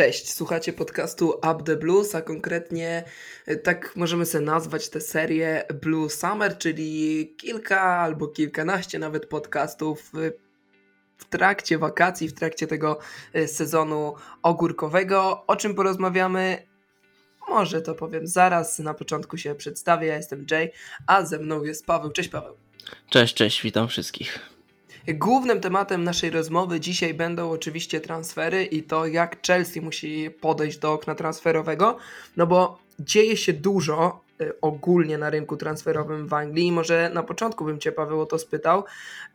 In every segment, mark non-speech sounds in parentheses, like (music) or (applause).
Cześć, słuchacie podcastu Up the Blues, a konkretnie e, tak możemy sobie nazwać tę serię Blue Summer, czyli kilka albo kilkanaście nawet podcastów w trakcie wakacji, w trakcie tego e, sezonu ogórkowego. O czym porozmawiamy? Może to powiem zaraz, na początku się przedstawię, ja jestem Jay, a ze mną jest Paweł. Cześć Paweł. Cześć, cześć, witam wszystkich. Głównym tematem naszej rozmowy dzisiaj będą oczywiście transfery i to, jak Chelsea musi podejść do okna transferowego, no bo dzieje się dużo y, ogólnie na rynku transferowym w Anglii i może na początku bym Cię Paweł o to spytał,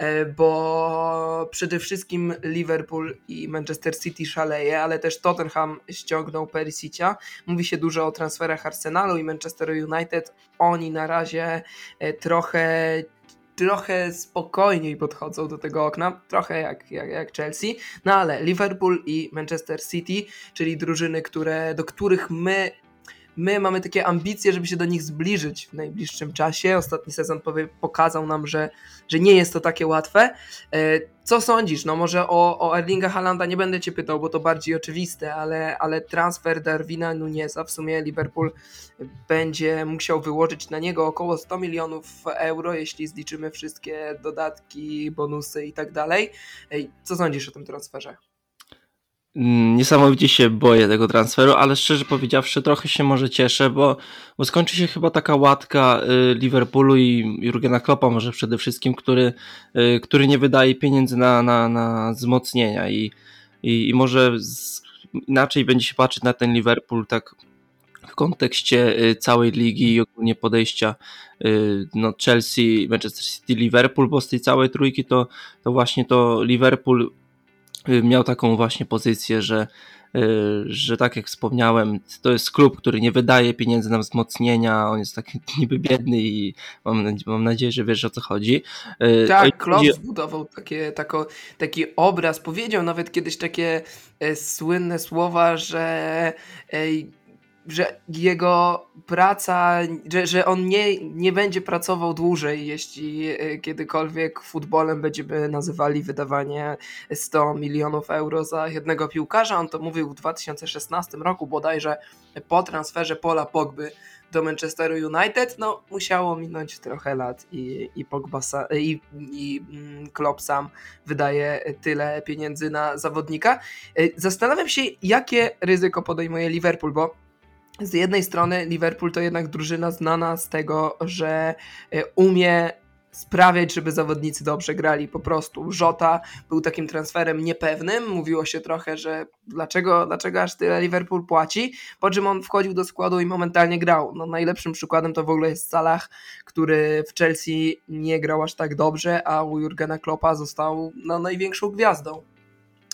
y, bo przede wszystkim Liverpool i Manchester City szaleje, ale też Tottenham ściągnął Perisicia. Mówi się dużo o transferach Arsenalu i Manchester United. Oni na razie y, trochę trochę spokojniej podchodzą do tego okna, trochę jak, jak, jak Chelsea, no ale Liverpool i Manchester City, czyli drużyny, które, do których my my mamy takie ambicje, żeby się do nich zbliżyć w najbliższym czasie. Ostatni sezon pokazał nam, że, że nie jest to takie łatwe. E, co sądzisz? No może o, o Erlinga Halanda nie będę Cię pytał, bo to bardziej oczywiste, ale, ale transfer Darwina Nuneza, w sumie Liverpool będzie musiał wyłożyć na niego około 100 milionów euro, jeśli zliczymy wszystkie dodatki, bonusy i tak dalej. Co sądzisz o tym transferze? Mm, niesamowicie się boję tego transferu, ale szczerze powiedziawszy trochę się może cieszę, bo, bo skończy się chyba taka łatka y, Liverpoolu i Jurgena Kloppa może przede wszystkim, który, y, który nie wydaje pieniędzy na, na, na wzmocnienia i, i, i może z, inaczej będzie się patrzeć na ten Liverpool tak w kontekście y, całej ligi i ogólnie podejścia no Chelsea, Manchester City, Liverpool, bo z tej całej trójki to, to właśnie to Liverpool miał taką właśnie pozycję, że, y, że tak jak wspomniałem, to jest klub, który nie wydaje pieniędzy na wzmocnienia, on jest taki (laughs) niby biedny i mam, mam nadzieję, że wiesz o co chodzi. Y, tak, Klopp zbudował takie, tako, taki obraz, powiedział nawet kiedyś takie e, słynne słowa, że że jego praca, że, że on nie, nie będzie pracował dłużej, jeśli e, kiedykolwiek futbolem będziemy nazywali wydawanie 100 milionów euro za jednego piłkarza. On to mówił w 2016 roku bodajże po transferze Pola Pogby do Manchesteru United, no musiało minąć trochę lat i, i Pogba i, i mm, Klopp sam wydaje tyle pieniędzy na zawodnika. E, zastanawiam się, jakie ryzyko podejmuje Liverpool, bo z jednej strony Liverpool to jednak drużyna znana z tego, że e, umie sprawiać, żeby zawodnicy dobrze grali po prostu. Żota był takim transferem niepewnym, mówiło się trochę, że dlaczego, dlaczego aż tyle Liverpool płaci, po czym on wchodził do składu i momentalnie grał. No, najlepszym przykładem to w ogóle jest Salah, który w Chelsea nie grał aż tak dobrze, a u Jurgena Kloppa został no, największą gwiazdą.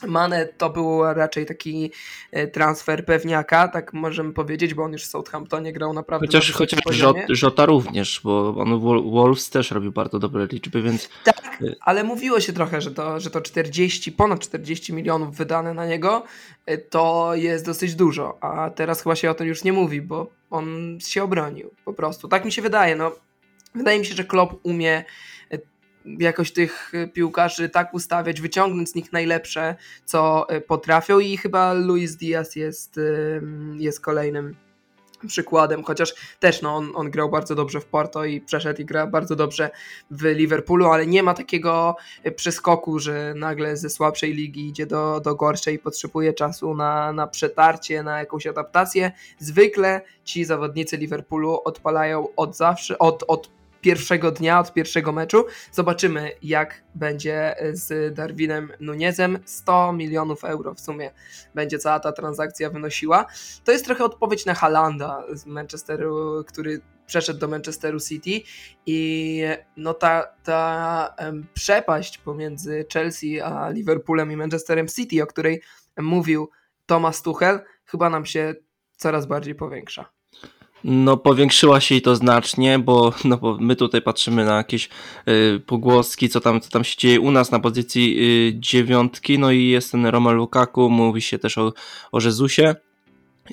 Mane to był raczej taki e, transfer pewniaka, tak możemy powiedzieć, bo on już w Southamptonie grał naprawdę Chociaż, chociaż Żota również, bo on Wolves też robił bardzo dobre liczby, więc... Tak, e, ale mówiło się trochę, że to, że to 40, ponad 40 milionów wydane na niego, e, to jest dosyć dużo, a teraz chyba się o tym już nie mówi, bo on się obronił po prostu. Tak mi się wydaje, no. Wydaje mi się, że Klopp umie jakoś tych y, piłkarzy tak ustawiać, wyciągnąć z nich najlepsze, co y, potrafią i chyba Luis Diaz jest, jest kolejnym przykładem, chociaż też no, on, on grał bardzo dobrze w Porto i przeszedł i gra bardzo dobrze w Liverpoolu, ale nie ma takiego y, przeskoku, że nagle ze słabszej ligi idzie do, do gorszej i potrzebuje czasu na, na przetarcie, na jakąś adaptację. Zwykle ci zawodnicy Liverpoolu odpalają od zawsze, od, od pierwszego dnia, od pierwszego meczu. Zobaczymy, jak będzie z Darwinem Nunezem. 100 milionów euro w sumie będzie cała ta transakcja wynosiła. To jest trochę odpowiedź na Halanda z Manchesteru, który przeszedł do Manchesteru City i no ta, ta przepaść pomiędzy Chelsea a Liverpoolem i Manchesterem City, o której mówił Thomas Tuchel, chyba nam się coraz bardziej powiększa. No, powiększyła się i to znacznie, bo, no, bo my tutaj patrzymy na jakieś y, pogłoski, co tam, co tam się dzieje u nas na pozycji y, dziewiątki, no i jest ten Romelu Lukaku, mówi się też o, o Jezusie,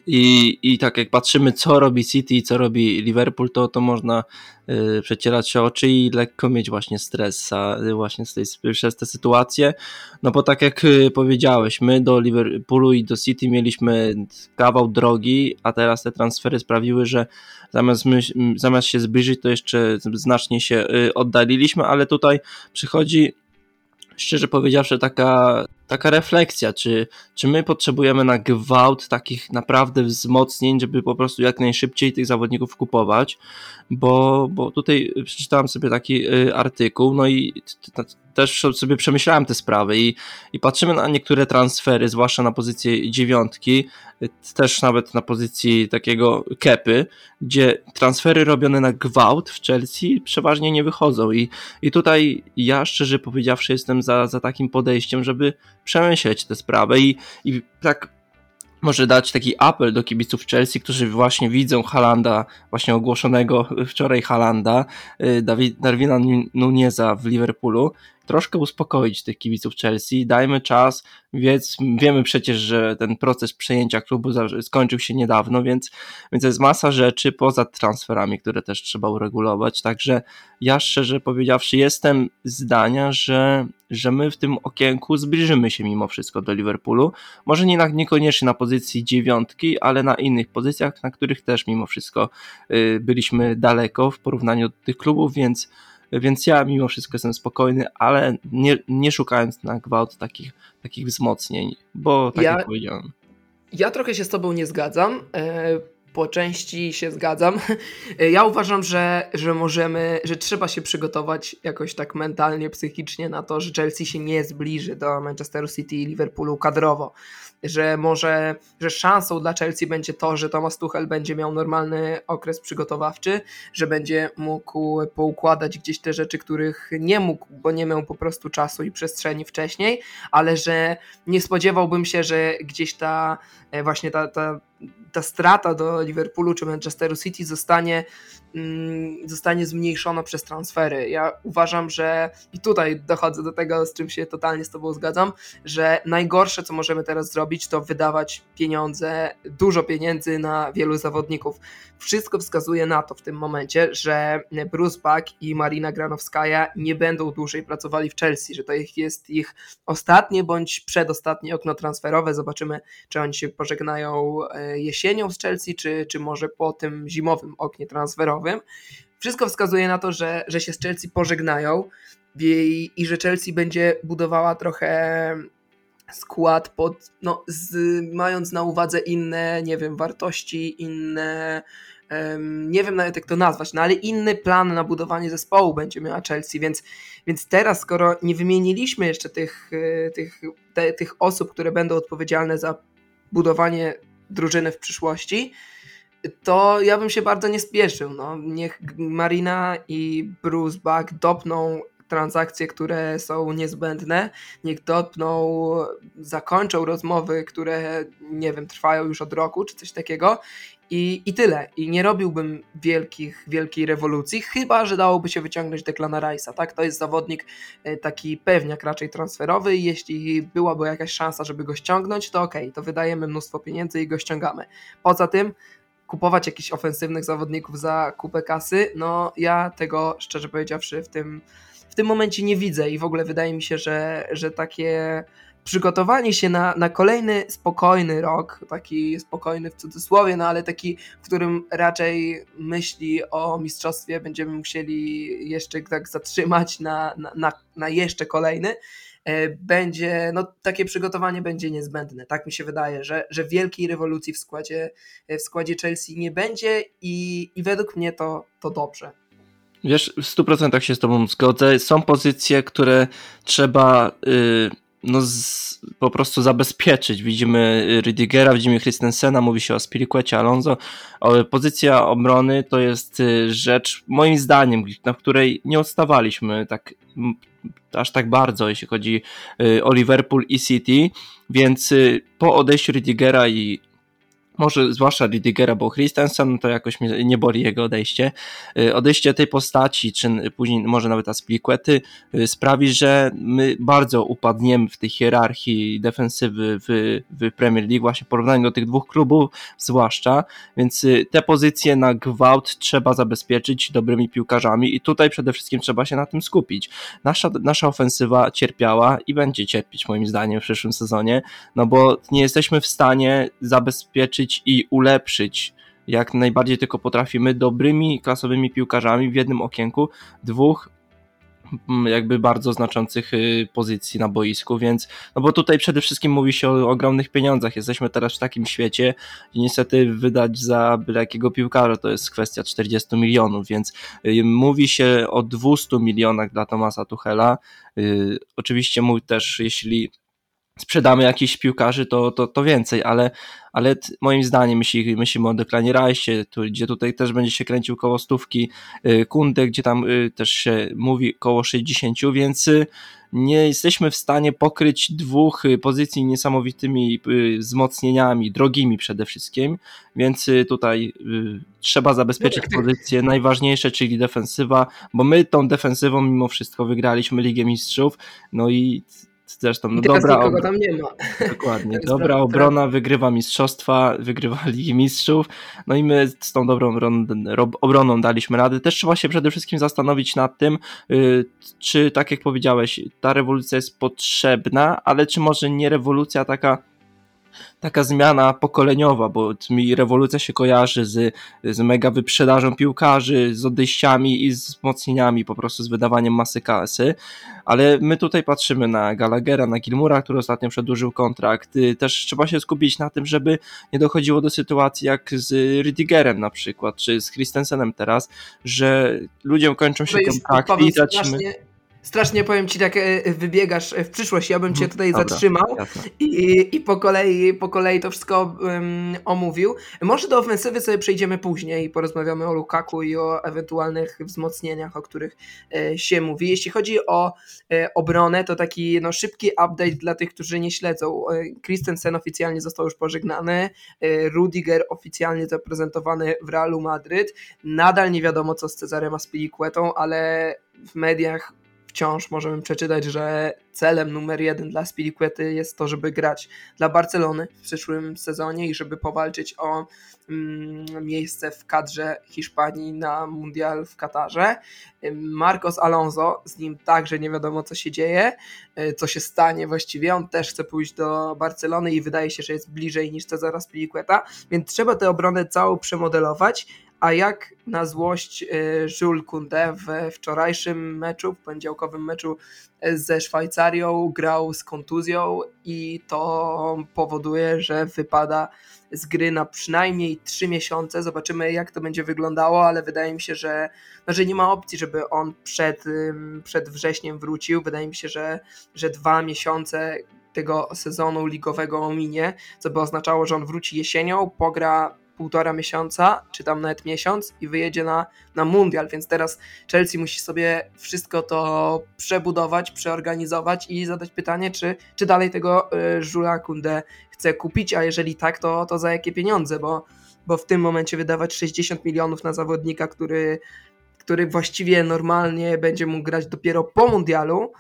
I, I tak jak patrzymy, co robi City i co robi Liverpool, to, to można y, przecierać się oczy i lekko mieć właśnie stres y, właśnie z tej, przez te sytuacje. No bo tak jak y, powiedziałeś, my do Liverpoolu i do City mieliśmy kawał drogi, a teraz te transfery sprawiły, że zamiast, my, zamiast się zbliżyć, to jeszcze znacznie się y, oddaliliśmy, ale tutaj przychodzi szczerze powiedziawszy, taka, taka refleksja, czy, czy my potrzebujemy na gwałt takich naprawdę wzmocnień, żeby po prostu jak najszybciej tych zawodników kupować, bo, bo tutaj przeczytałem sobie taki y, artykuł, no i też sobie przemyślałem te sprawy i, i patrzymy na niektóre transfery, zwłaszcza na pozycję dziewiątki, też nawet na pozycji takiego kepy, gdzie transfery robione na gwałt w Chelsea przeważnie nie wychodzą. I, i tutaj ja szczerze powiedziawszy jestem za, za takim podejściem, żeby przemyśleć tę sprawę i, i tak może dać taki apel do kibiców Chelsea, którzy właśnie widzą Halanda, właśnie ogłoszonego wczoraj Halanda, y, Darwina Nuneza w Liverpoolu, troszkę uspokoić tych kibiców Chelsea, dajmy czas, więc wiemy przecież, że ten proces przejęcia klubu skończył się niedawno, więc, więc jest masa rzeczy poza transferami, które też trzeba uregulować, także ja szczerze powiedziawszy jestem zdania, że, że my w tym okienku zbliżymy się mimo wszystko do Liverpoolu, może nie na, niekoniecznie na pozycji dziewiątki, ale na innych pozycjach, na których też mimo wszystko y, byliśmy daleko w porównaniu do tych klubów, więc więc ja mimo wszystko jestem spokojny, ale nie, nie szukając na gwałt takich, takich wzmocnień, bo tak ja, jak powiedziałem. Ja trochę się z Tobą nie zgadzam. E, po części się zgadzam. E, ja uważam, że, że możemy, że trzeba się przygotować jakoś tak mentalnie, psychicznie na to, że Chelsea się nie zbliży do Manchesteru City i Liverpoolu kadrowo że może, że szansą dla Chelsea będzie to, że Thomas Tuchel będzie miał normalny okres przygotowawczy, że będzie mógł poukładać gdzieś te rzeczy, których nie mógł, bo nie miał po prostu czasu i przestrzeni wcześniej, ale że nie spodziewałbym się, że gdzieś ta e, właśnie ta, ta, ta strata do Liverpoolu czy Manchesteru City zostanie zostanie zmniejszona przez transfery. Ja uważam, że i tutaj dochodzę do tego, z czym się totalnie z Tobą zgadzam, że najgorsze, co możemy teraz zrobić, to wydawać pieniądze, dużo pieniędzy na wielu zawodników. Wszystko wskazuje na to w tym momencie, że Bruce Buck i Marina Granowskaja nie będą dłużej pracowali w Chelsea, że to jest ich ostatnie bądź przedostatnie okno transferowe. Zobaczymy, czy oni się pożegnają e, jesienią z Chelsea, czy, czy może po tym zimowym oknie transferowym wszystko wskazuje na to, że, że się z Chelsea pożegnają i, i że Chelsea będzie budowała trochę skład pod, no, z, mając na uwadze inne, nie wiem, wartości, inne, um, nie wiem nawet jak to nazwać, no ale inny plan na budowanie zespołu będzie miała Chelsea, więc, więc teraz, skoro nie wymieniliśmy jeszcze tych, e, tych, te, tych osób, które będą odpowiedzialne za budowanie drużyny w przyszłości, to ja bym się bardzo nie spieszył. No. Niech Marina i Bruce Buck dopną transakcje, które są niezbędne, niech dopną, zakończą rozmowy, które nie wiem, trwają już od roku czy coś takiego i, I tyle. I nie robiłbym wielkich, wielkiej rewolucji, chyba że dałoby się wyciągnąć Declana Rice'a. Tak? To jest zawodnik e, taki pewniak raczej transferowy jeśli byłaby jakaś szansa, żeby go ściągnąć, to okay, to wydajemy mnóstwo pieniędzy i go ściągamy. Poza tym kupować jakichś ofensywnych zawodników za kupę kasy, no ja tego szczerze powiedziawszy w tym, w tym momencie nie widzę i w ogóle wydaje mi się, że, że takie przygotowanie się na, na kolejny spokojny rok, taki spokojny w cudzysłowie, no ale taki, w którym raczej myśli o mistrzostwie będziemy musieli jeszcze tak zatrzymać na, na, na, na jeszcze kolejny, będzie, no takie przygotowanie będzie niezbędne. Tak mi się wydaje, że, że wielkiej rewolucji w składzie, w składzie Chelsea nie będzie i, i według mnie to, to dobrze. Wiesz, w 100% się z Tobą zgodzę. Są pozycje, które trzeba yy, no z, po prostu zabezpieczyć. Widzimy Rydigera, widzimy Christensena, mówi się o Spiriquecie, Alonso. Pozycja obrony to jest y, rzecz, moim zdaniem, na której nie odstawaliśmy tak aż tak bardzo, jeśli chodzi y, o Liverpool i City, więc y, po odejściu Rydigera i może zwłaszcza Ridigera, bo Christensen to jakoś mnie nie boli jego odejście. Y, odejście tej postaci, czy później może nawet Aspiliquety y, sprawi, że my bardzo upadniemy w tej hierarchii defensywy w, w Premier League, właśnie w porównaniu do tych dwóch klubów zwłaszcza, więc y, te pozycje na gwałt trzeba zabezpieczyć dobrymi piłkarzami i tutaj przede wszystkim trzeba się na tym skupić. Nasza, nasza ofensywa cierpiała i będzie cierpieć moim zdaniem w przyszłym sezonie, no bo nie jesteśmy w stanie zabezpieczyć i ulepszyć jak najbardziej tylko potrafimy dobrymi, klasowymi piłkarzami w jednym okienku dwóch mm, jakby bardzo znaczących y, pozycji na boisku, więc no bo tutaj przede wszystkim mówi się o ogromnych pieniądzach. Jesteśmy teraz w takim świecie, gdzie niestety wydać za byle jakiego piłkarza to jest kwestia 40 milionów, więc y, mówi się o 200 milionach dla Tomasa Tuchela. Y, oczywiście mówi też, jeśli sprzedamy jakichś piłkarzy, to, to, to więcej, ale, ale moim zdaniem, jeśli myślimy o Declanie Rice, tu, gdzie tutaj też będzie się kręcił koło stówki, y, Kunde, gdzie tam y, też się mówi koło 60, więc y, nie jesteśmy w stanie pokryć dwóch pozycji niesamowitymi wzmocnieniami, drogimi przede wszystkim, więc tutaj trzeba zabezpieczyć tak, pozycje najważniejsze, czyli defensywa, bo my tą defensywą mimo wszystko wygraliśmy Ligę Mistrzów, no i Zresztą, no dobra. Nikogo tam nie ma. Dokładnie. dobra obrona wygrywa mistrzostwa, wygrywa Ligi Mistrzów. No i my z tą dobrą obroną daliśmy radę. Też trzeba się przede wszystkim zastanowić nad tym, y, czy tak jak powiedziałeś, ta rewolucja jest potrzebna, ale czy może nie rewolucja taka taka zmiana pokoleniowa, bo mi rewolucja się kojarzy z, z mega wyprzedażą piłkarzy, z odejściami i z wzmocnieniami, po prostu z wydawaniem masy kasy, ale my tutaj patrzymy na Gallaghera, na Gilmura, który ostatnio przedłużył kontrakt. Y, też trzeba się skupić na tym, żeby nie dochodziło do sytuacji jak z Rydigerem na przykład, czy z Christensenem teraz, że ludziom kończą się kontrakty i tracimy strasznie powiem ci, tak e, wybiegasz w przyszłość, ja bym cię mhm. tutaj Dobra, zatrzymał i, i po, kolei, po kolei to wszystko um, omówił. Może do ofensywy sobie przejdziemy później i porozmawiamy o Lukaku i o ewentualnych wzmocnieniach, o których e, się mówi. Jeśli chodzi o e, obronę, to taki no, szybki update dla tych, którzy nie śledzą. Christensen oficjalnie został już pożegnany, Rudiger oficjalnie zaprezentowany w Realu Madryt. Nadal nie wiadomo co z Cezarem Aspilicuetą, ale w mediach wciąż możemy przeczytać, że celem numer jeden dla Spiliquety jest to, żeby grać dla Barcelony w przyszłym sezonie i żeby powalczyć o mm, miejsce w kadrze Hiszpanii na Mundial w Katarze. Marcos Alonso, z nim także nie wiadomo co się dzieje, y, co się stanie właściwie. On też chce pójść do Barcelony i wydaje się, że jest bliżej niż Cezara Spiliqueta, więc trzeba tę obronę całą przemodelować a jak na złość y, Jules Kunde w wczorajszym meczu, w poniedziałkowym meczu y, ze Szwajcarią grał z kontuzją i to powoduje, że wypada z gry na przynajmniej 3 miesiące. Zobaczymy jak to będzie wyglądało, ale wydaje mi się, że, no, że nie ma opcji, żeby on przed, przed wrześniem wrócił. Wydaje mi się, że, że dwa miesiące tego sezonu ligowego ominie, co by oznaczało, że on wróci jesienią, pogra półtora miesiąca, czy tam nawet miesiąc i wyjedzie na, na mundial, więc teraz Chelsea musi sobie wszystko to przebudować, przeorganizować i zadać pytanie, czy, czy dalej tego y, Żula Kunde chce kupić, a jeżeli tak, to, to za jakie pieniądze, bo, bo w tym momencie wydawać 60 milionów na zawodnika, który, który właściwie normalnie będzie mógł grać dopiero po mundialu,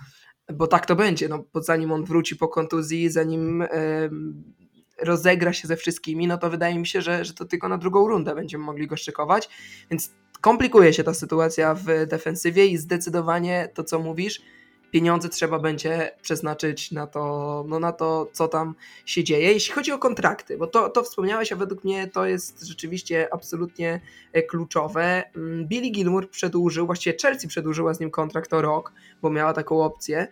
bo tak to będzie, no bo zanim on wróci po kontuzji, zanim rozegra się ze wszystkimi, no to wydaje mi się, że, że to tylko na drugą rundę będziemy mogli go szykować, więc komplikuje się ta sytuacja w defensywie i zdecydowanie to, co mówisz, pieniądze trzeba będzie przeznaczyć na to, no na to, co tam się dzieje. Jeśli chodzi o kontrakty, bo to, to wspomniałeś, a według mnie to jest rzeczywiście absolutnie e, kluczowe. Mm, Billy Gilmour przedłużył, właściwie Chelsea przedłużyła z nim kontrakt o rok, bo miała taką opcję.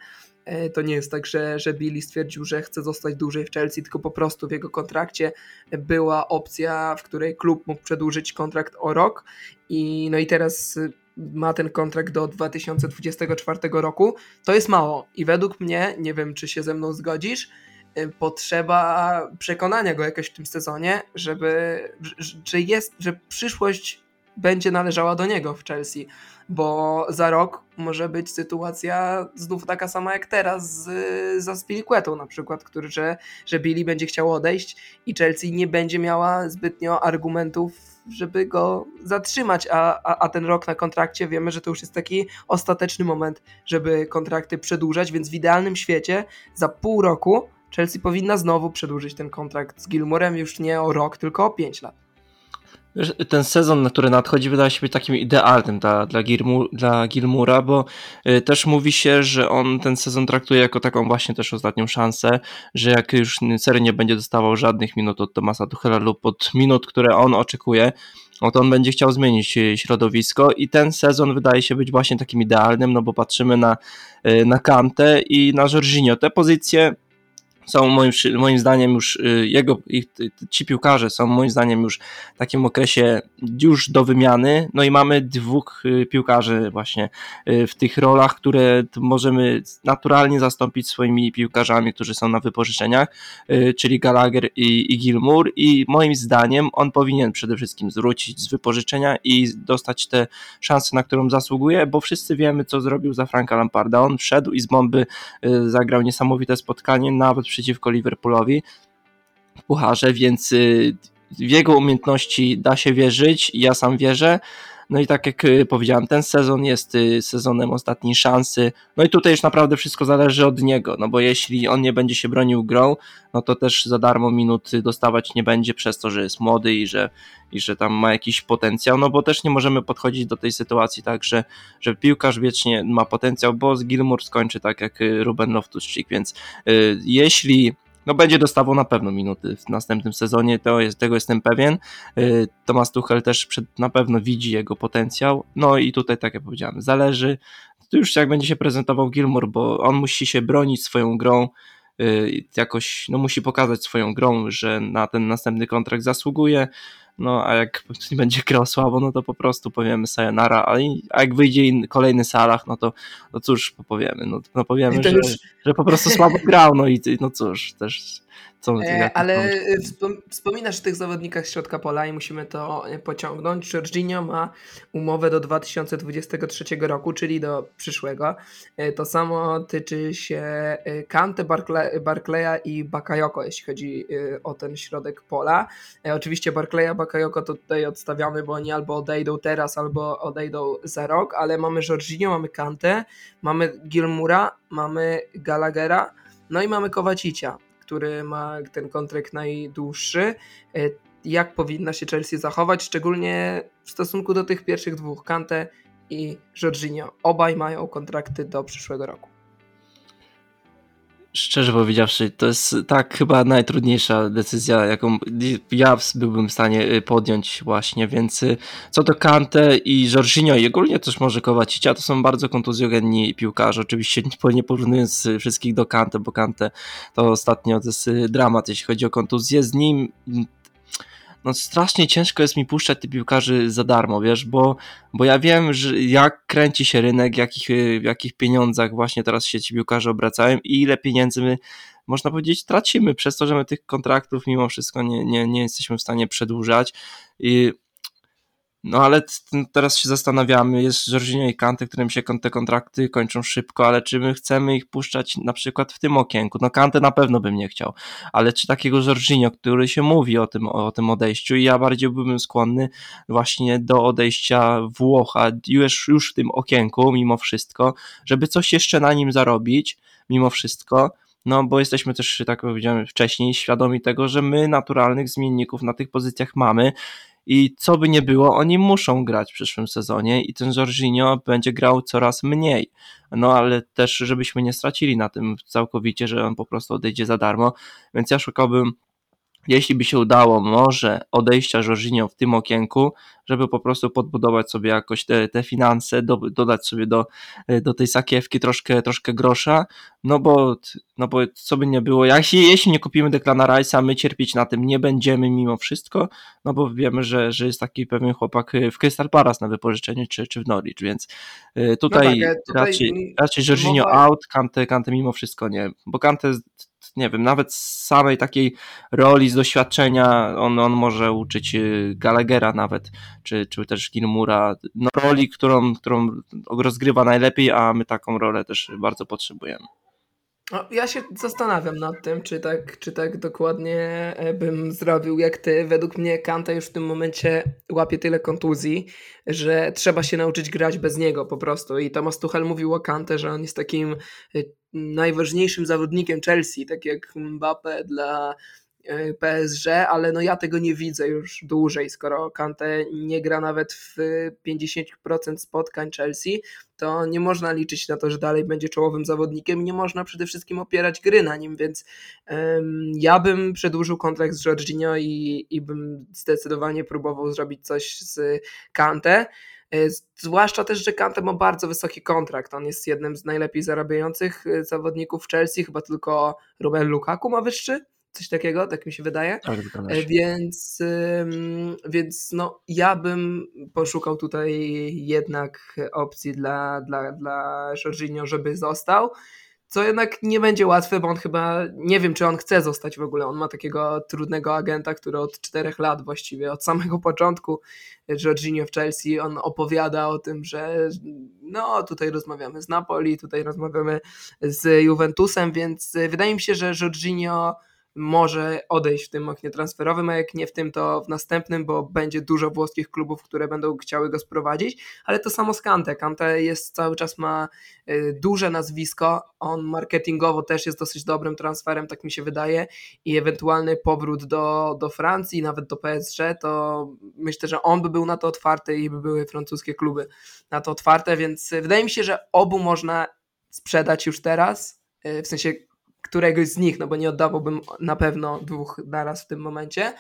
E, to nie jest tak, że, że Billy stwierdził, że chce zostać dłużej w Chelsea, tylko po prostu w jego kontrakcie była opcja, w której klub mógł przedłużyć kontrakt o rok i no i teraz ma ten kontrakt do 2024 roku. To jest mało i według mnie, nie wiem czy się ze mną zgodzisz, e, potrzeba przekonania go jakoś w tym sezonie, żeby, że jest, że przyszłość będzie należała do niego w Chelsea, bo za rok może być sytuacja znów taka sama jak teraz z, Spiliquetą na przykład, który, że, że Billy będzie chciał odejść i Chelsea nie będzie miała zbytnio argumentów żeby go zatrzymać, a, a, a, ten rok na kontrakcie wiemy, że to już jest taki ostateczny moment, żeby kontrakty przedłużać, więc w idealnym świecie za pół roku Chelsea powinna znowu przedłużyć ten kontrakt z Gilmurem już nie o rok, tylko o pięć lat. Ten sezon, na który nadchodzi, wydaje się być takim idealnym dla, dla, Gilmur, dla Gilmura, bo y, też mówi się, że on ten sezon traktuje jako taką właśnie też ostatnią szansę, że jak już sery nie będzie dostawał żadnych minut od Tomasa Tuchela lub od minut, które on oczekuje, no to on będzie chciał zmienić y, środowisko i ten sezon wydaje się być właśnie takim idealnym, no bo patrzymy na, y, na Kantę i na Jorginho. Te pozycje są moim, moim zdaniem już y, jego, ich, ci piłkarze są moim zdaniem już w takim okresie już do wymiany, no i mamy dwóch y, piłkarzy właśnie y, w tych rolach, które możemy naturalnie zastąpić swoimi piłkarzami, którzy są na wypożyczeniach, czyli Gallagher i, i Gilmour i moim zdaniem on powinien przede wszystkim zwrócić z wypożyczenia i dostać te szanse, na którą zasługuje, bo wszyscy wiemy, co zrobił za Franka Lamparda. On wszedł i z bomby zagrał niesamowite spotkanie, nawet przeciwko Liverpoolowi w pucharze, więc y, w jego umiejętności da się wierzyć, ja sam wierzę. No i tak jak y, powiedziałem, ten sezon jest y, sezonem ostatniej szansy. No i tutaj już naprawdę wszystko zależy od niego, no bo jeśli on nie będzie się bronił grą, no to też za darmo minut dostawać nie będzie przez to, że jest młody i że, i że tam ma jakiś potencjał, no bo też nie możemy podchodzić do tej sytuacji tak, że, że piłkarz wiecznie ma potencjał, bo z Gilmour skończy tak jak Ruben Loftus-Cheek, więc y, jeśli no będzie dostawał na pewno minuty w następnym sezonie, to jest, tego jestem pewien. Y, Tomasz Tuchel też przed, na pewno widzi jego potencjał, no i tutaj tak jak powiedziałem, zależy. To już jak będzie się prezentował Gilmore, bo on musi się bronić swoją grą, y, jakoś no musi pokazać swoją grą, że na ten następny kontrakt zasługuje, no a jak (laughs) nie będzie grał słabo, no to po prostu powiemy sayonara, a, a jak wyjdzie kolejny Salah, no to no cóż powiemy, no, no powiemy, że, już... że po prostu słabo grał, no i no cóż, też co e, ale wspominasz o tych zawodnikach z środka pola i musimy to e, pociągnąć. Jorginho ma umowę do 2023 roku, czyli do przyszłego. E, to samo tyczy się Kante, Barcle Barclaya i Bakayoko, jeśli chodzi o ten środek pola. Oczywiście Barclaya, Bakayoko to tutaj odstawiamy, bo oni albo odejdą teraz, albo odejdą za rok, ale mamy Jorginho, mamy Kante, mamy Gilmura, mamy Gallaghera, no i mamy Kowacicia który ma ten kontrakt najdłuższy. E, jak powinna się Chelsea zachować, szczególnie w stosunku do tych pierwszych dwóch, Kante i Jorginho. Obaj mają kontrakty do przyszłego roku. Szczerze powiedziawszy, to jest tak chyba najtrudniejsza decyzja, jaką ja byłbym w stanie y, podjąć właśnie, więc y, co do Kante i Jorginho i ogólnie też może Kowacicia, to są bardzo kontuzjogenni piłkarze, oczywiście nie porównując wszystkich do Kante, bo Kante to ostatnio to jest y, dramat, jeśli chodzi o kontuzję, z nim no strasznie ciężko jest mi puszczać tych piłkarzy za darmo, wiesz, bo, bo ja wiem, że jak kręci się rynek, jakich, w jakich pieniądzach właśnie teraz się ci piłkarze obracają i ile pieniędzy my można powiedzieć, tracimy przez to, że my tych kontraktów mimo wszystko nie, nie, nie jesteśmy w stanie przedłużać. I no ale teraz się zastanawiamy, jest Jorginho i Kante, którym się te kontrakty kończą szybko, ale czy my chcemy ich puszczać na przykład w tym okienku? No Kante na pewno bym nie chciał, ale czy takiego Jorginho, który się mówi o tym, o tym odejściu i ja bardziej byłbym skłonny właśnie do odejścia Włocha już, już w tym okienku mimo wszystko, żeby coś jeszcze na nim zarobić mimo wszystko, no bo jesteśmy też, tak jak powiedziałem wcześniej, świadomi tego, że my naturalnych zmienników na tych pozycjach mamy i co by nie było, oni muszą grać w przyszłym sezonie i ten Jorginho będzie grał coraz mniej. No ale też, żebyśmy nie stracili na tym całkowicie, że on po prostu odejdzie za darmo, więc ja szukałbym jeśli by się udało, może odejścia Jorginho w tym okienku, żeby po prostu podbudować sobie jakoś te, te finanse, do, dodać sobie do, do tej sakiewki troszkę, troszkę grosza, no bo, no bo co by nie było, jeśli, jeśli nie kupimy Declana Rice'a, my cierpieć na tym nie będziemy mimo wszystko, no bo wiemy, że, że jest taki pewien chłopak w Crystal Palace na wypożyczenie, czy, czy w Norwich, więc y, tutaj, no tak, tutaj raczej, raczej Jorginho out, Kante, Kante mimo wszystko nie, bo Kante nie wiem, nawet z samej takiej roli, z doświadczenia, on, on może uczyć y, Gallaghera nawet, czy, czy też Gilmura, no, roli, którą, którą rozgrywa najlepiej, a my taką rolę też bardzo potrzebujemy. No, ja się zastanawiam nad tym, czy tak, czy tak dokładnie e, bym zrobił jak ty. Według mnie Kanta już w tym momencie łapie tyle kontuzji, że trzeba się nauczyć grać bez niego po prostu. I Thomas Tuchel mówił o Kante, że on jest takim e, najważniejszym zawodnikiem Chelsea, tak jak Mbappe dla PSG, ale no ja tego nie widzę już dłużej, skoro Kante nie gra nawet w 50% spotkań Chelsea, to nie można liczyć na to, że dalej będzie czołowym zawodnikiem nie można przede wszystkim opierać gry na nim, więc um, ja bym przedłużył kontrakt z Jorginho i, i bym zdecydowanie próbował zrobić coś z Kante. E, zwłaszcza też, że Kante ma bardzo wysoki kontrakt. On jest jednym z najlepiej zarabiających e, zawodników Chelsea, chyba tylko Romelu Lukaku ma wyższy coś takiego, tak mi się wydaje. Tak, e, więc, więc no, ja bym poszukał tutaj jednak opcji dla, dla, dla Jorginho, żeby został. Co jednak nie będzie łatwe, bo on chyba nie wiem, czy on chce zostać w ogóle. On ma takiego trudnego agenta, który od czterech lat właściwie, od samego początku Jorginho w Chelsea, on opowiada o tym, że no tutaj rozmawiamy z Napoli, tutaj rozmawiamy z Juventusem, więc wydaje mi się, że Jorginho może odejść w tym oknie transferowym, a jak nie w tym, to w następnym, bo będzie dużo włoskich klubów, które będą chciały go sprowadzić, ale to samo z Kante. Kante jest, cały czas ma y, duże nazwisko, on marketingowo też jest dosyć dobrym transferem, tak mi się wydaje. I ewentualny powrót do, do Francji, nawet do PSG, to myślę, że on by był na to otwarty i by były francuskie kluby na to otwarte, więc wydaje mi się, że obu można sprzedać już teraz, y, w sensie któregoś z nich, no bo nie oddawałbym na pewno dwóch naraz w tym momencie,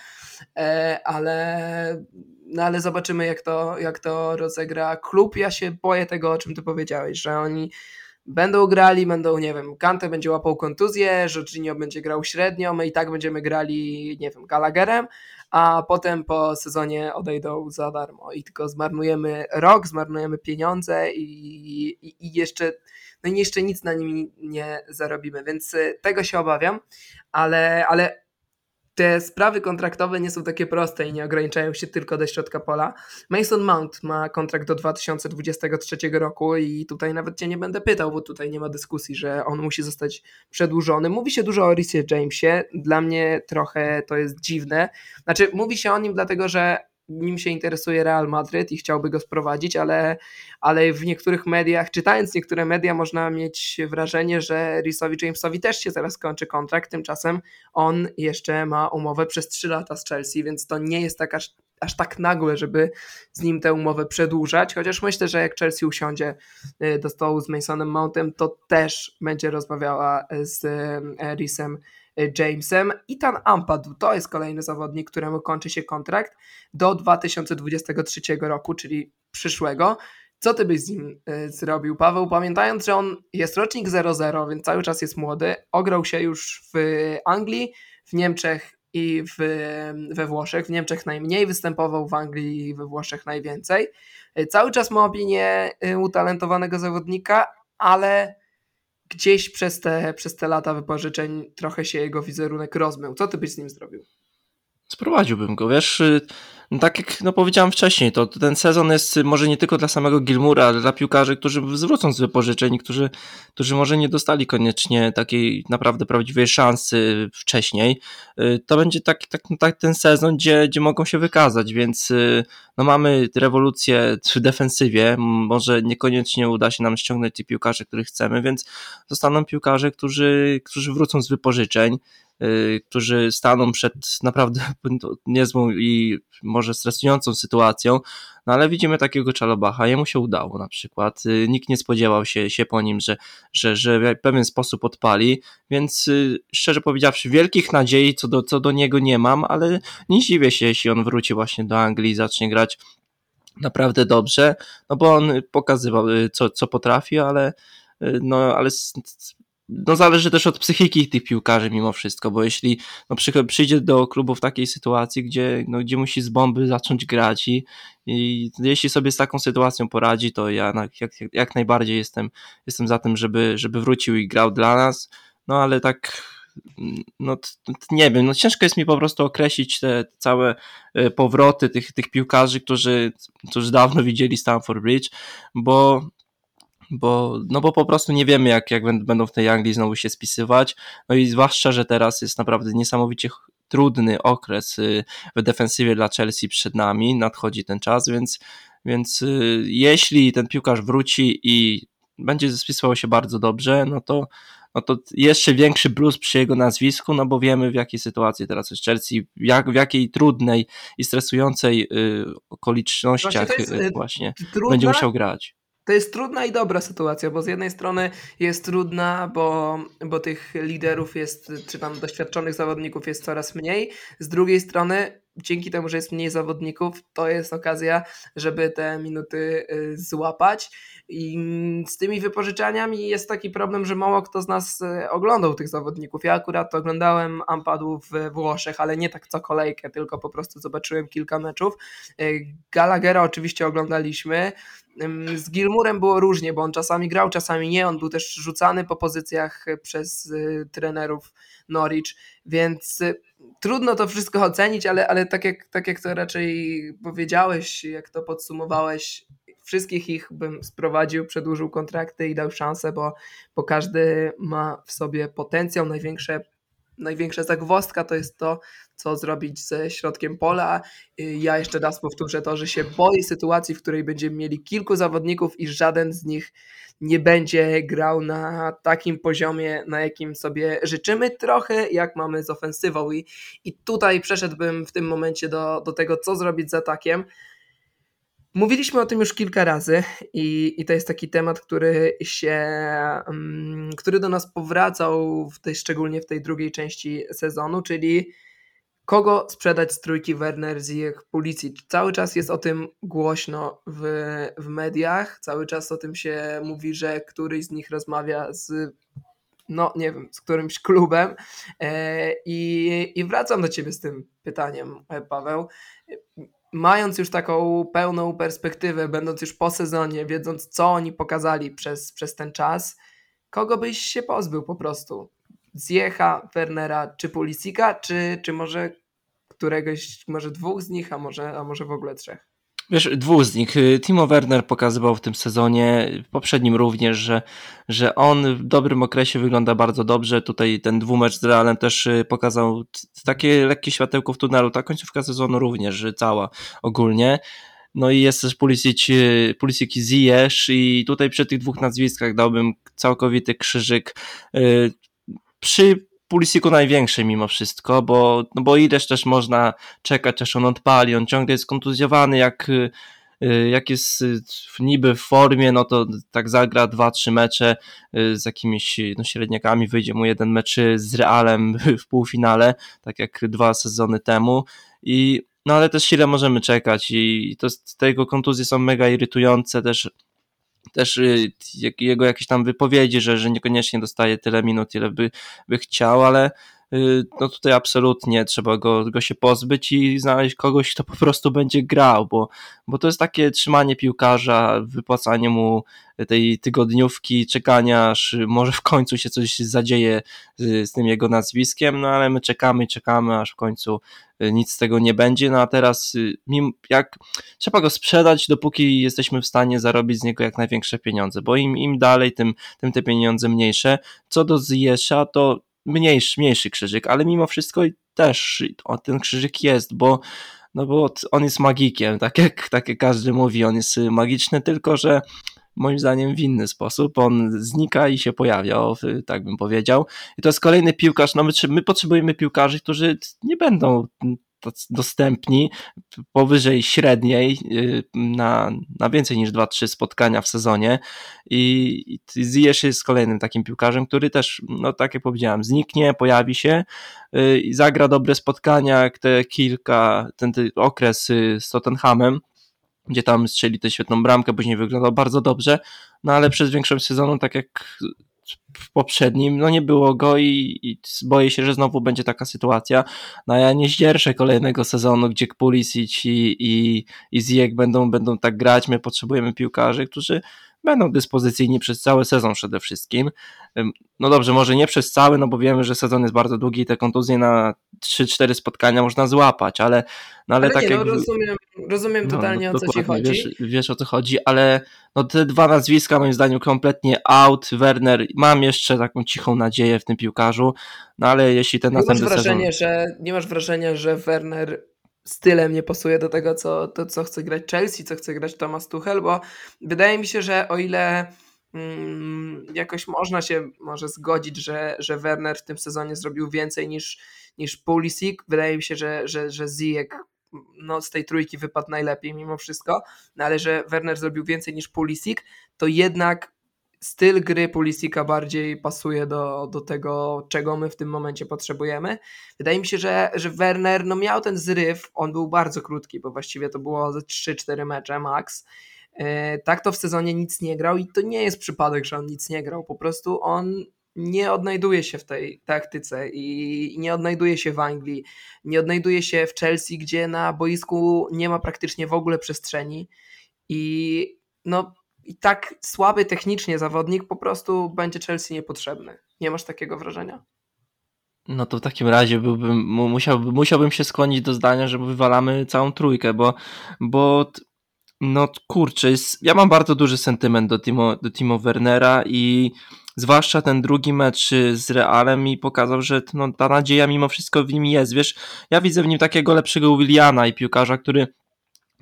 e, ale, no ale zobaczymy jak to, jak to rozegra klub. Ja się boję tego, o czym ty powiedziałeś, że oni będą grali, będą, nie wiem, Kante będzie łapał kontuzję, Jorginho będzie grał średnio, my i tak będziemy grali, nie wiem, Gallagherem, a potem po sezonie odejdą za darmo i tylko zmarnujemy rok, zmarnujemy pieniądze i, i, i jeszcze no i jeszcze nic na nim nie zarobimy, więc y, tego się obawiam, ale, ale te sprawy kontraktowe nie są takie proste i nie ograniczają się tylko do środka pola. Mason Mount ma kontrakt do 2023 roku i tutaj nawet cię nie będę pytał, bo tutaj nie ma dyskusji, że on musi zostać przedłużony. Mówi się dużo o Risie Jamesie, dla mnie trochę to jest dziwne. Znaczy mówi się o nim dlatego, że nim się interesuje Real Madryt i chciałby go sprowadzić, ale, ale w niektórych mediach, czytając niektóre media, można mieć wrażenie, że Risowi Jamesowi też się zaraz kończy kontrakt, tymczasem on jeszcze ma umowę przez 3 lata z Chelsea, więc to nie jest tak aż, aż tak nagłe, żeby z nim tę umowę przedłużać, chociaż myślę, że jak Chelsea usiądzie y, do stołu z Masonem Mountem, to też będzie rozmawiała z y, Risem Jamesem. Ethan Ampadu to jest kolejny zawodnik, któremu kończy się kontrakt do 2023 roku, czyli przyszłego. Co ty byś z nim e, zrobił, Paweł? Pamiętając, że on jest rocznik 00, więc cały czas jest młody, ograł się już w Anglii, w Niemczech i w, we Włoszech. W Niemczech najmniej, występował w Anglii i we Włoszech najwięcej. E, cały czas ma opinię e, utalentowanego zawodnika, ale gdzieś przez te, przez te lata wypożyczeń trochę się jego wizerunek rozmył. Co ty byś z nim zrobił? Sprowadziłbym go, wiesz, y, no tak jak no powiedziałem wcześniej, to ten sezon jest może nie tylko dla samego Gilmura, ale dla piłkarzy, którzy zwrócą z wypożyczeń, którzy, którzy może nie dostali koniecznie takiej naprawdę prawdziwej szansy wcześniej. Y, to będzie taki, tak, tak ten sezon, gdzie, gdzie mogą się wykazać, więc y, no mamy rewolucję w defensywie, może niekoniecznie uda się nam ściągnąć tych piłkarzy, których chcemy, więc zostaną piłkarze, którzy, którzy wrócą z wypożyczeń, Y, którzy staną przed naprawdę (laughs) niezłą i może stresującą sytuacją, no ale widzimy takiego Czalobacha, jemu się udało na przykład, y, nikt nie spodziewał się, się po nim, że, że, że w pewien sposób odpali, więc y, szczerze powiedziawszy wielkich nadziei co do, co do niego nie mam, ale nie dziwię się, jeśli on wróci właśnie do Anglii i zacznie grać naprawdę dobrze, no bo on pokazywał co, co potrafi, ale no ale no zależy też od psychiki tych piłkarzy mimo wszystko, bo jeśli no, przyjdzie do klubu w takiej sytuacji, gdzie, no, gdzie musi z bomby zacząć grać i, i jeśli sobie z taką sytuacją poradzi, to ja jak, jak, najbardziej jestem, jestem za tym, żeby, żeby wrócił i grał dla nas, no ale tak no nie wiem, no ciężko jest mi po prostu określić te całe e, powroty tych, tych piłkarzy, którzy, którzy dawno widzieli Stamford Bridge, bo bo, no bo po prostu nie wiemy, jak, jak będą w tej Anglii znowu się spisywać. No i zwłaszcza, że teraz jest naprawdę niesamowicie trudny okres y, w defensywie dla Chelsea przed nami, nadchodzi ten czas, więc, więc y, jeśli ten piłkarz wróci i będzie spisywał się bardzo dobrze, no to, no to jeszcze większy plus przy jego nazwisku, no bo wiemy w jakiej sytuacji teraz jest Chelsea, jak, w jakiej trudnej i stresującej y, okolicznościach właśnie, właśnie będzie musiał grać to jest trudna i dobra sytuacja, bo z jednej strony jest trudna, bo, bo tych liderów jest, czy tam doświadczonych zawodników jest coraz mniej, z drugiej strony dzięki temu, że jest mniej zawodników, to jest okazja, żeby te minuty y, złapać i z tymi wypożyczaniami jest taki problem, że mało kto z nas y, oglądał tych zawodników. Ja akurat oglądałem Ampadu w Włoszech, ale nie tak co kolejkę, tylko po prostu zobaczyłem kilka meczów. Y, Gallaghera oczywiście oglądaliśmy, z Gilmurem było różnie, bo on czasami grał, czasami nie. On był też rzucany po pozycjach przez y, trenerów Norwich, więc y, trudno to wszystko ocenić, ale, ale tak, jak, tak jak to raczej powiedziałeś, jak to podsumowałeś, wszystkich ich bym sprowadził, przedłużył kontrakty i dał szansę, bo, bo każdy ma w sobie potencjał. Największe największa zagwozdka to jest to, co zrobić ze środkiem pola. Ja jeszcze raz powtórzę to, że się boję sytuacji, w której będziemy mieli kilku zawodników i żaden z nich nie będzie grał na takim poziomie, na jakim sobie życzymy, trochę jak mamy z ofensywą. I, i tutaj przeszedłbym w tym momencie do, do tego, co zrobić z atakiem. Mówiliśmy o tym już kilka razy i, i to jest taki temat, który się, um, który do nas powracał w tej, szczególnie w tej drugiej części sezonu, czyli kogo sprzedać z trójki Werner, Ziyech, Pulisic. Cały czas jest o tym głośno w, w mediach, cały czas o tym się mówi, że któryś z nich rozmawia z no nie wiem, z którymś klubem e, i, i wracam do Ciebie z tym pytaniem, Paweł mając już taką pełną perspektywę, będąc już po sezonie, wiedząc co oni pokazali przez, przez ten czas, kogo byś się pozbył po prostu? Zjecha, Wernera czy Pulisika, czy, czy może któregoś, może dwóch z nich, a może, a może w ogóle trzech? Wiesz, dwóch z nich. Timo Werner pokazywał w tym sezonie, poprzednim również, że, że on w dobrym okresie wygląda bardzo dobrze. Tutaj ten dwumecz z Realem też y, pokazał takie lekkie światełko w tunelu. Ta końcówka sezonu również, cała ogólnie. No i jest też Pulisic, y, Pulisic i Ziyech i tutaj przy tych dwóch nazwiskach dałbym całkowity krzyżyk. Y, przy Pulisiku największy mimo wszystko, bo, no bo ileż też można czekać, aż on odpali, on ciągle jest kontuzjowany, jak, y, jak jest niby w formie, no to tak zagra dwa, trzy mecze y, z jakimiś no, średniakami, wyjdzie mu jeden mecz z Realem w półfinale, tak jak dwa sezony temu. I no ale też ile możemy czekać i to, te jego kontuzje są mega irytujące, też też y, jego jakieś tam wypowiedzi, że, że niekoniecznie dostaje tyle minut, ile by, by chciał, ale no tutaj absolutnie trzeba go, go się pozbyć i znaleźć kogoś, kto po prostu będzie grał, bo, bo to jest takie trzymanie piłkarza, wypłacanie mu tej tygodniówki, czekania, aż może w końcu się coś zadzieje z, z tym jego nazwiskiem, no ale my czekamy i czekamy, aż w końcu y, nic z tego nie będzie, no a teraz y, jak trzeba go sprzedać, dopóki jesteśmy w stanie zarobić z niego jak największe pieniądze, bo im, im dalej, tym, tym te pieniądze mniejsze. Co do Zjesza, to mniejszy, mniejszy krzyżyk, ale mimo wszystko też ten krzyżyk jest, bo no bo on jest magikiem, tak jak, tak jak każdy mówi, on jest magiczny, tylko że moim zdaniem w inny sposób. On znika i się pojawia, tak bym powiedział. I to jest kolejny piłkarz. No my, my potrzebujemy piłkarzy, którzy nie będą dostępni powyżej średniej y, na, na więcej niż 2-3 spotkania w sezonie. I Ziyech jest kolejnym takim piłkarzem, który też, no tak jak powiedziałem, zniknie, pojawi się y, i zagra dobre spotkania, jak te kilka, ten, ten okres y, z Tottenhamem, gdzie tam strzeli tę świetną bramkę, później wyglądał bardzo dobrze, no ale przez większość sezonu, tak jak w poprzednim, no nie było go i, i boję się, że znowu będzie taka sytuacja. No ja nie zdzierżę kolejnego sezonu, gdzie Pulisic i, i, i Ziyech będą, będą tak grać, my potrzebujemy piłkarzy, którzy będą dyspozycyjni przez cały sezon przede wszystkim. No dobrze, może nie przez cały, no bo wiemy, że sezon jest bardzo długi i te kontuzje na 3-4 spotkania można złapać, ale, no ale, ale tak nie, no, jak... rozumiem, rozumiem no, totalnie no, o co ci chodzi. Wiesz, wiesz, o co chodzi, ale no te dwa nazwiska moim zdaniem kompletnie out, Werner, mam jeszcze taką cichą nadzieję w tym piłkarzu, no ale jeśli ten nie następny masz wrażenie, sezon... Że, nie masz wrażenia, że Werner stylem nie pasuje do tego, co, to, co chce grać Chelsea, co chce grać Thomas Tuchel, bo wydaje mi się, że o ile mm, jakoś można się może zgodzić, że, że Werner w tym sezonie zrobił więcej niż, niż Pulisic, wydaje mi się, że, że, że Ziyech no, z tej trójki wypadł najlepiej mimo wszystko, no, ale że Werner zrobił więcej niż Pulisic, to jednak styl gry Pulisika bardziej pasuje do, do tego, czego my w tym momencie potrzebujemy. Wydaje mi się, że, że Werner no miał ten zryw, on był bardzo krótki, bo właściwie to było ze 3-4 mecze max. E, tak to w sezonie nic nie grał i to nie jest przypadek, że on nic nie grał. Po prostu on nie odnajduje się w tej taktyce i nie odnajduje się w Anglii, nie odnajduje się w Chelsea, gdzie na boisku nie ma praktycznie w ogóle przestrzeni i no i tak słaby technicznie zawodnik po prostu będzie Chelsea niepotrzebny. Nie masz takiego wrażenia? No to w takim razie byłbym, musiałbym, musiałbym się skłonić do zdania, że wywalamy całą trójkę, bo, bo no kurczę, jest, ja mam bardzo duży sentyment do Timo, do Timo Wernera i zwłaszcza ten drugi mecz z Realem mi pokazał, że no, ta nadzieja mimo wszystko w nim jest. Wiesz, ja widzę w nim takiego lepszego Williana i piłkarza, który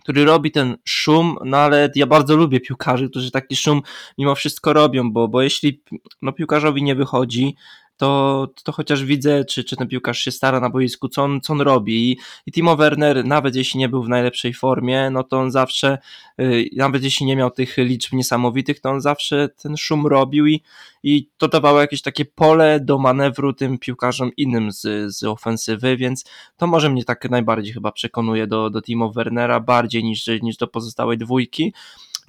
który robi ten szum, no ale ja bardzo lubię piłkarzy, którzy taki szum mimo wszystko robią, bo, bo jeśli no, piłkarzowi nie wychodzi, to, to chociaż widzę, czy, czy ten piłkarz się stara na boisku, co on, co on robi. I, Timo Werner, nawet jeśli nie był w najlepszej formie, no to on zawsze, yy, nawet jeśli nie miał tych liczb niesamowitych, to on zawsze ten szum robił i, i to dawało jakieś takie pole do manewru tym piłkarzom innym z, z ofensywy, więc to może mnie tak najbardziej chyba przekonuje do, do Timo Wernera, bardziej niż, niż do pozostałej dwójki.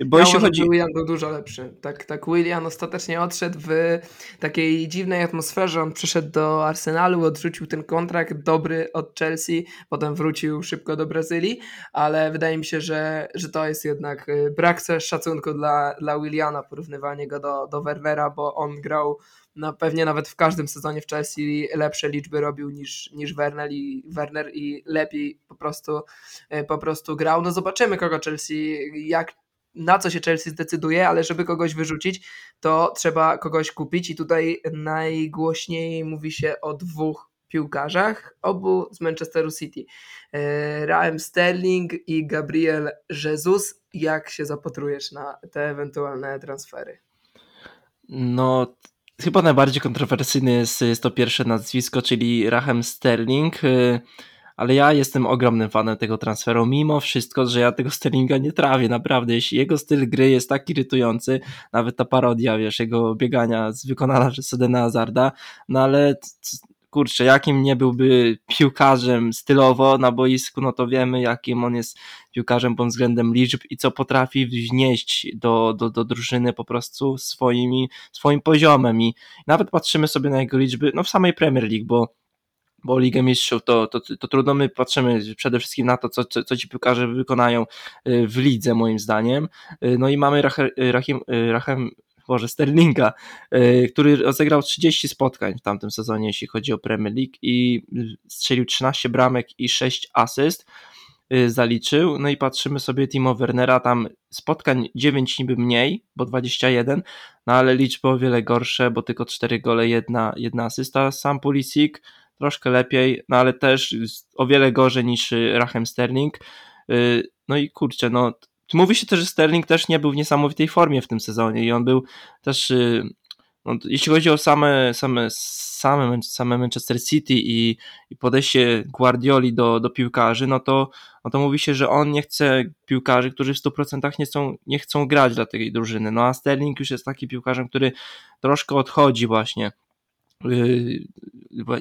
Bo jeśli chodzi... William był dużo lepszy. Tak, tak William ostatecznie odszedł w takiej dziwnej atmosferze. On przyszedł do Arsenalu, odrzucił ten kontrakt dobry od Chelsea, potem wrócił szybko do Brazylii, ale wydaje mi się, że, że to jest jednak y, brak szacunku dla, dla Williana, porównywanie go do, do Werwera, bo on grał no pewnie nawet w każdym sezonie w Chelsea lepsze liczby robił niż, niż Werner, i, Werner i lepiej po prostu, y, po prostu grał. No zobaczymy kogo Chelsea, jak na co się Chelsea zdecyduje, ale żeby kogoś wyrzucić, to trzeba kogoś kupić i tutaj najgłośniej mówi się o dwóch piłkarzach, obu z Manchesteru City. E, Raheem Sterling i Gabriel Jesus. Jak się zapatrujesz na te ewentualne transfery? No, chyba najbardziej kontrowersyjny jest, jest to pierwsze nazwisko, czyli Raheem Sterling. Ale ja jestem ogromnym fanem tego transferu, mimo wszystko, że ja tego Sterlinga nie trawię, naprawdę, jeśli jego styl gry jest tak irytujący, nawet ta parodia, wiesz, jego biegania z wykonana przez Sedena Hazarda, no ale kurczę, jakim nie byłby piłkarzem stylowo na boisku, no to wiemy, jakim on jest piłkarzem pod względem liczb i co potrafi wnieść do, do, do drużyny po prostu swoimi, swoim poziomem. I nawet patrzymy sobie na jego liczby, no w samej Premier League, bo bo Ligę Mistrzów to, to, to trudno, my patrzymy przede wszystkim na to, co, co, co ci piłkarze wykonają y, w lidze moim zdaniem, y, no i mamy Rachem, Rachem, Rachem Boże, Sterlinga, y, który rozegrał 30 spotkań w tamtym sezonie, jeśli chodzi o Premier League i strzelił 13 bramek i 6 asyst zaliczył, no i patrzymy sobie Timo Wernera, tam spotkań 9 niby mniej, bo 21, no ale liczby o wiele gorsze, bo tylko 4 gole, jedna, jedna asysta, sam Pulisic troszkę lepiej, no ale też o wiele gorzej niż y, Raheem Sterling. Y, no i kurczę, no mówi się też, że Sterling też nie był w niesamowitej formie w tym sezonie i on był też, y, no, jeśli chodzi o same, same, same, same Manchester City i, i podejście Guardioli do, do piłkarzy, no to, no to mówi się, że on nie chce piłkarzy, którzy w 100% nie chcą, nie chcą grać dla tej drużyny. No a Sterling już jest taki piłkarzem, który troszkę odchodzi właśnie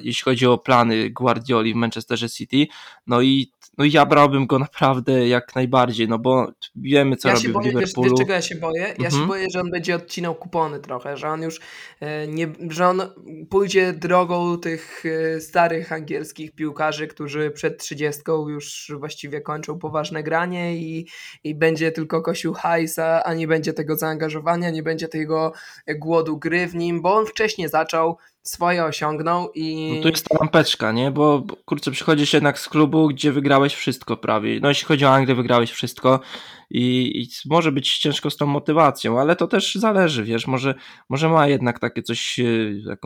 jeśli chodzi o plany Guardioli w Manchesterze City. No i, no ja brałbym go naprawdę jak najbardziej, no bo wiemy, co ja robi boję, w Liverpoolu. Wiesz, czego ja się boję? Ja mhm. się boję, że on będzie odcinał kupony trochę, że on już e, nie, że on pójdzie drogą tych e, starych angielskich piłkarzy, którzy przed trzydziestką już właściwie kończą poważne granie i, i będzie tylko kosił hajsa, a nie będzie tego zaangażowania, nie będzie tego głodu gry w nim, bo on wcześniej zaczął, swoje osiągnął i... No tu jest ta lampeczka, nie? Bo, kurczę, przychodzisz jednak z klubu, gdzie wygrałeś wszystko prawie. No jeśli chodzi o Anglię, wygrałeś wszystko i, i może być ciężko z tą motywacją, ale to też zależy, wiesz, może, może ma jednak takie coś, e,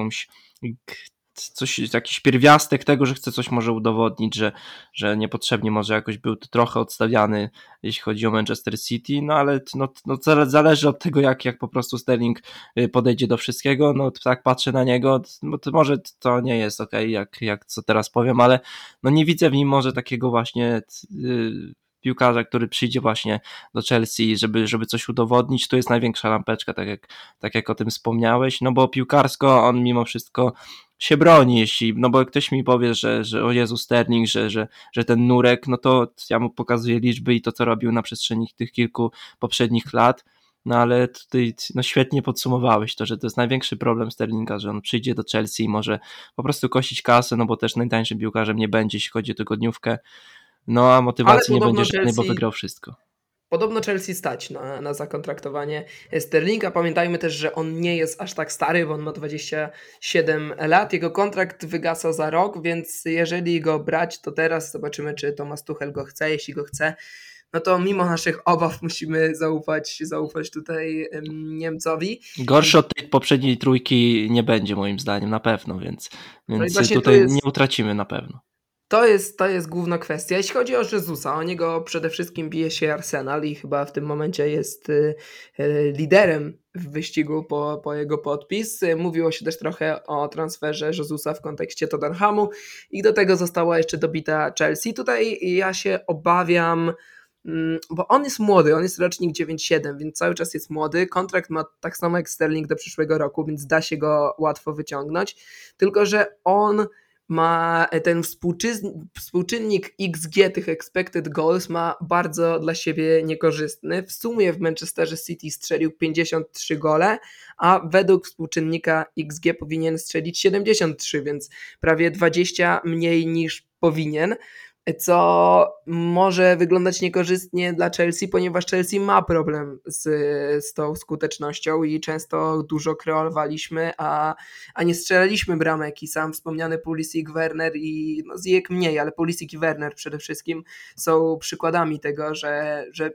coś, jakiś pierwiastek tego, że chce coś może udowodnić, że, że niepotrzebnie może jakoś był trochę odstawiany, jeśli chodzi o Manchester City, no ale no, no, zależy od tego, jak, jak po prostu Sterling y, podejdzie do wszystkiego, no tak patrzę na niego, no to może to nie jest ok, jak, jak co teraz powiem, ale no nie widzę w nim może takiego właśnie yy, piłkarza, który przyjdzie właśnie do Chelsea, żeby, żeby coś udowodnić, to jest największa lampeczka, tak jak, tak jak o tym wspomniałeś, no bo piłkarsko on mimo wszystko się broni, jeśli, no bo ktoś mi powie, że, że o Jezu Sterling, że, że, że ten nurek, no to ja mu pokazuję liczby i to, co robił na przestrzeni tych kilku poprzednich lat, no ale tutaj no świetnie podsumowałeś to, że to jest największy problem Sterlinga, że on przyjdzie do Chelsea i może po prostu kasę, no bo też najtańszym piłkarzem nie będzie, jeśli chodzi o tygodniówkę, no a motywacji nie będzie żadnej, bo wygrał wszystko. Podobno Chelsea stać na, na zakontraktowanie Sterlinga. Pamiętajmy też, że on nie jest aż tak stary, bo on ma 27 lat. Jego kontrakt wygasa za rok, więc jeżeli go brać, to teraz zobaczymy, czy Thomas Tuchel go chce. Jeśli go chce, no to mimo naszych obaw musimy zaufać, zaufać tutaj Niemcowi. Gorszy od tej poprzedniej trójki nie będzie moim zdaniem, na pewno, więc, więc no tutaj jest... nie utracimy na pewno. To jest, to jest główna kwestia. Jeśli chodzi o Jezusa, o niego przede wszystkim bije się Arsenal i chyba w tym momencie jest y, y, liderem w wyścigu po, po jego podpis. Mówiło się też trochę o transferze Jezusa w kontekście Tottenhamu i do tego została jeszcze dobita Chelsea. Tutaj ja się obawiam, mm, bo on jest młody, on jest rocznik 9-7, więc cały czas jest młody. Kontrakt ma tak samo jak Sterling do przyszłego roku, więc da się go łatwo wyciągnąć. Tylko, że on ma ten współczynnik XG tych expected goals ma bardzo dla siebie niekorzystny. W sumie w Manchesterze City strzelił 53 gole, a według współczynnika XG powinien strzelić 73, więc prawie 20 mniej niż powinien co może wyglądać niekorzystnie dla Chelsea, ponieważ Chelsea ma problem z, z tą skutecznością i często dużo kreowaliśmy, a, a nie strzelaliśmy bramek i sam wspomniany Pulisic, Werner i no Ziyech mniej, ale Pulisic i Werner przede wszystkim są przykładami tego, że, że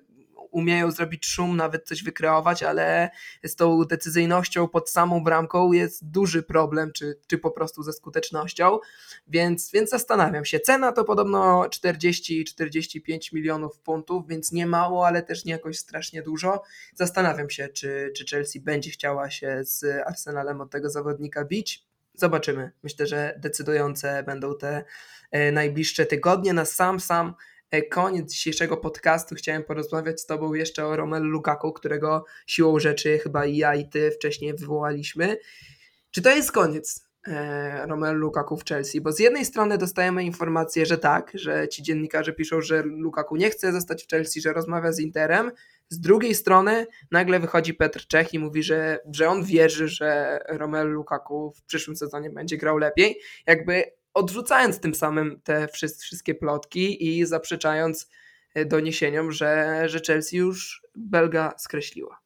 umieją zrobić szum, nawet coś wykreować, ale z tą decyzyjnością pod samą bramką jest duży problem, czy, czy po prostu ze skutecznością, więc, więc zastanawiam się. Cena to podobno 40-45 milionów funtów, więc nie mało, ale też nie jakoś strasznie dużo. Zastanawiam się, czy, czy Chelsea będzie chciała się z Arsenalem od tego zawodnika bić. Zobaczymy. Myślę, że decydujące będą te e, najbliższe tygodnie. Na sam, sam koniec dzisiejszego podcastu chciałem porozmawiać z Tobą jeszcze o Romelu Lukaku, którego siłą rzeczy chyba i ja i Ty wcześniej wywołaliśmy. Czy to jest koniec e, Romelu Lukaku w Chelsea? Bo z jednej strony dostajemy informację, że tak, że ci dziennikarze piszą, że Lukaku nie chce zostać w Chelsea, że rozmawia z Interem. Z drugiej strony nagle wychodzi Petr Czech i mówi, że, że on wierzy, że Romelu Lukaku w przyszłym sezonie będzie grał lepiej. Jakby odrzucając tym samym te wszystkie plotki i zaprzeczając e, doniesieniom, że, że Chelsea już Belga skreśliła.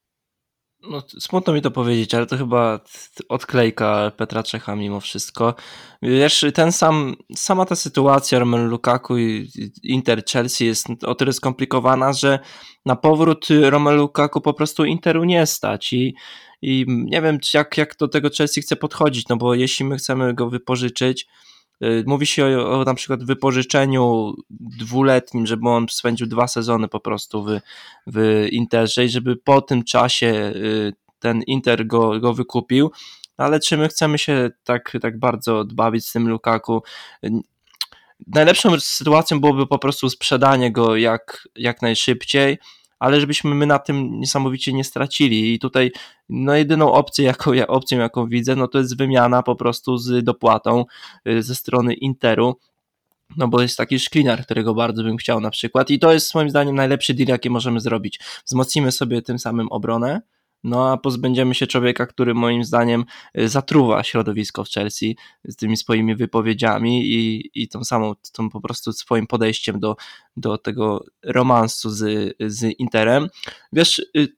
No, smutno mi to powiedzieć, ale to chyba odklejka Petra Czecha mimo wszystko. Wiesz, ten sam, sama ta sytuacja Romelu Lukaku i Inter Chelsea jest o tyle skomplikowana, że na powrót Romelu Lukaku po prostu Interu nie stać i, i nie wiem jak, jak do tego Chelsea chce podchodzić, no bo jeśli my chcemy go wypożyczyć, mówi się o, o na przykład wypożyczeniu dwuletnim, żeby on spędził dwa sezony po prostu w, w Interze i żeby po tym czasie y, ten Inter go, go wykupił. Ale czy my chcemy się tak, tak bardzo odbawić z tym Lukaku? Najlepszą sytuacją byłoby po prostu sprzedanie go jak, jak najszybciej, ale żebyśmy my na tym niesamowicie nie stracili. I tutaj no jedyną opcję, jaką, opcją, jaką widzę, no to jest wymiana po prostu z dopłatą y, ze strony Interu. No bo jest taki szklinar, którego bardzo bym chciał na przykład i to jest moim zdaniem najlepszy deal, jaki możemy zrobić. Wzmocnimy sobie tym samym obronę, no a pozbędziemy się człowieka, który moim zdaniem y, zatruwa środowisko w Chelsea z tymi swoimi wypowiedziami i, i tą samą, tą po prostu swoim podejściem do, do tego romansu z, z Interem. Wiesz, y,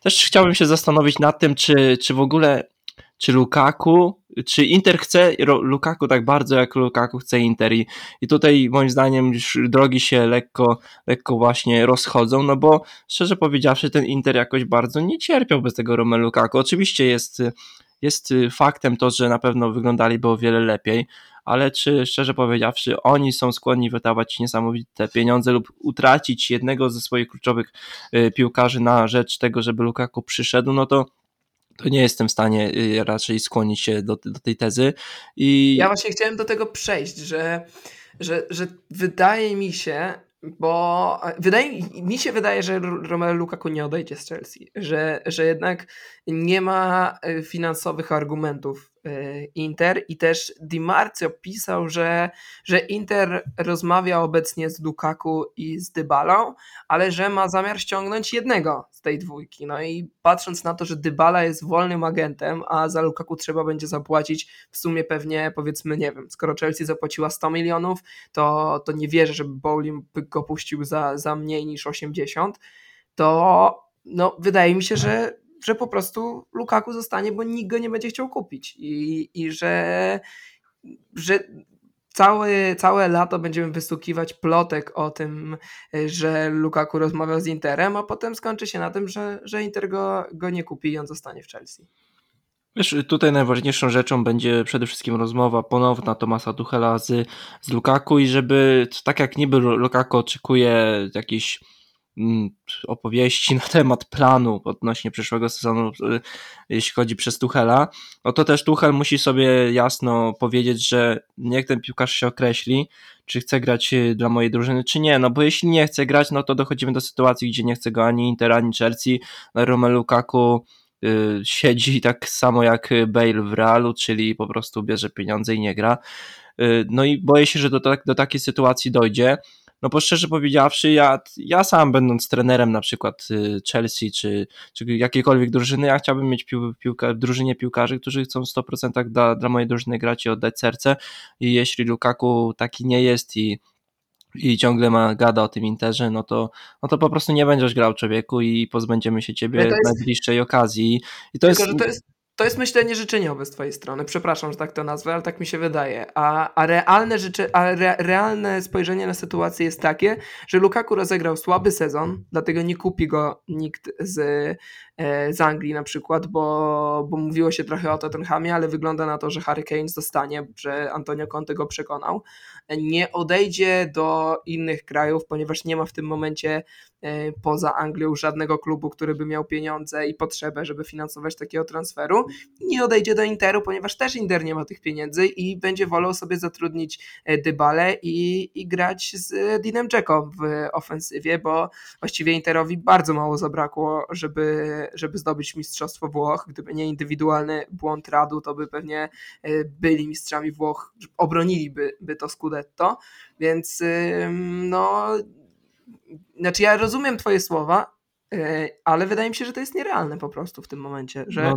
też chciałbym się zastanowić nad tym, czy, czy w ogóle czy Lukaku, czy Inter chce Lukaku tak bardzo, jak Lukaku chce Inter i, i tutaj moim zdaniem już drogi się lekko, lekko właśnie rozchodzą, no bo szczerze powiedziawszy ten Inter jakoś bardzo nie cierpiał bez tego Romelu Lukaku. Oczywiście jest, jest faktem to, że na pewno wyglądaliby o wiele lepiej, ale czy szczerze powiedziawszy oni są skłonni wydawać niesamowite pieniądze lub utracić jednego ze swoich kluczowych y, piłkarzy na rzecz tego, żeby Lukaku przyszedł, no to to nie jestem w stanie y, raczej skłonić się do, do tej tezy. I... Ja właśnie chciałem do tego przejść, że, że, że wydaje mi się, bo wydaje, mi się wydaje, że Romelu Lukaku nie odejdzie z Chelsea, że, że jednak nie ma y, finansowych argumentów Inter i też Di Marzio pisał, że, że Inter rozmawia obecnie z Lukaku i z Dybalą, ale że ma zamiar ściągnąć jednego z tej dwójki. No i patrząc na to, że Dybala jest wolnym agentem, a za Lukaku trzeba będzie zapłacić w sumie pewnie powiedzmy, nie wiem, skoro Chelsea zapłaciła 100 milionów, to, to nie wierzę, żeby Bowling go puścił za, za mniej niż 80, to no, wydaje mi się, że że po prostu Lukaku zostanie, bo nikt go nie będzie chciał kupić i, i że, że całe, całe lato będziemy wysłuchiwać plotek o tym, że Lukaku rozmawiał z Interem, a potem skończy się na tym, że, że Inter go, go nie kupi i on zostanie w Chelsea. Wiesz, tutaj najważniejszą rzeczą będzie przede wszystkim rozmowa ponowna Tomasa Tuchela z, z Lukaku i żeby, tak jak niby Lukaku oczekuje jakiś opowieści (laughs) na temat planu odnośnie przyszłego sezonu, y, jeśli chodzi przez Tuchela, no to też Tuchel musi sobie jasno powiedzieć, że niech ten piłkarz się określi, czy chce grać y, dla mojej drużyny, czy nie, no bo jeśli nie chce grać, no to dochodzimy do sytuacji, gdzie nie chce go ani Inter, ani Chelsea, Romelu Lukaku y, siedzi tak samo jak Bale w Realu, czyli po prostu bierze pieniądze i nie gra. No i boję się, że do, do takiej sytuacji dojdzie. No bo szczerze powiedziawszy, ja, ja sam będąc trenerem na przykład y, Chelsea czy, czy jakiejkolwiek drużyny, ja chciałbym mieć pił, piłka, drużynie piłkarzy, którzy chcą w 100% dla, dla mojej drużyny grać i oddać serce i jeśli Lukaku taki nie jest i i ciągle ma gada o tym Interze, no to, no to po prostu nie będziesz grał człowieku i pozbędziemy się ciebie w najbliższej okazji. I to jest... to jest to jest myślenie życzeniowe z twojej strony. Przepraszam, że tak to nazwę, ale tak mi się wydaje. A, a, realne, życie, a re, realne spojrzenie na sytuację jest takie, że Lukaku rozegrał słaby sezon, dlatego nie kupi go nikt z, z Anglii na przykład, bo, bo mówiło się trochę o Tottenhamie, ale wygląda na to, że Harry Kane zostanie, że Antonio Conte go przekonał. Nie odejdzie do innych krajów, ponieważ nie ma w tym momencie E, poza Anglią żadnego klubu, który by miał pieniądze i potrzebę, żeby finansować takiego transferu. Nie odejdzie do Interu, ponieważ też Inter nie ma tych pieniędzy i będzie wolał sobie zatrudnić e, Dybale i, i grać z Dinem Dzeko w ofensywie, bo właściwie Interowi bardzo mało zabrakło, żeby, żeby zdobyć Mistrzostwo Włoch. Gdyby nie indywidualny błąd Radu, to by pewnie e, byli mistrzami Włoch, obroniliby by to Scudetto, więc no znaczy ja rozumiem twoje słowa, e, ale wydaje mi się, że to jest nierealne po prostu w tym momencie, że, no,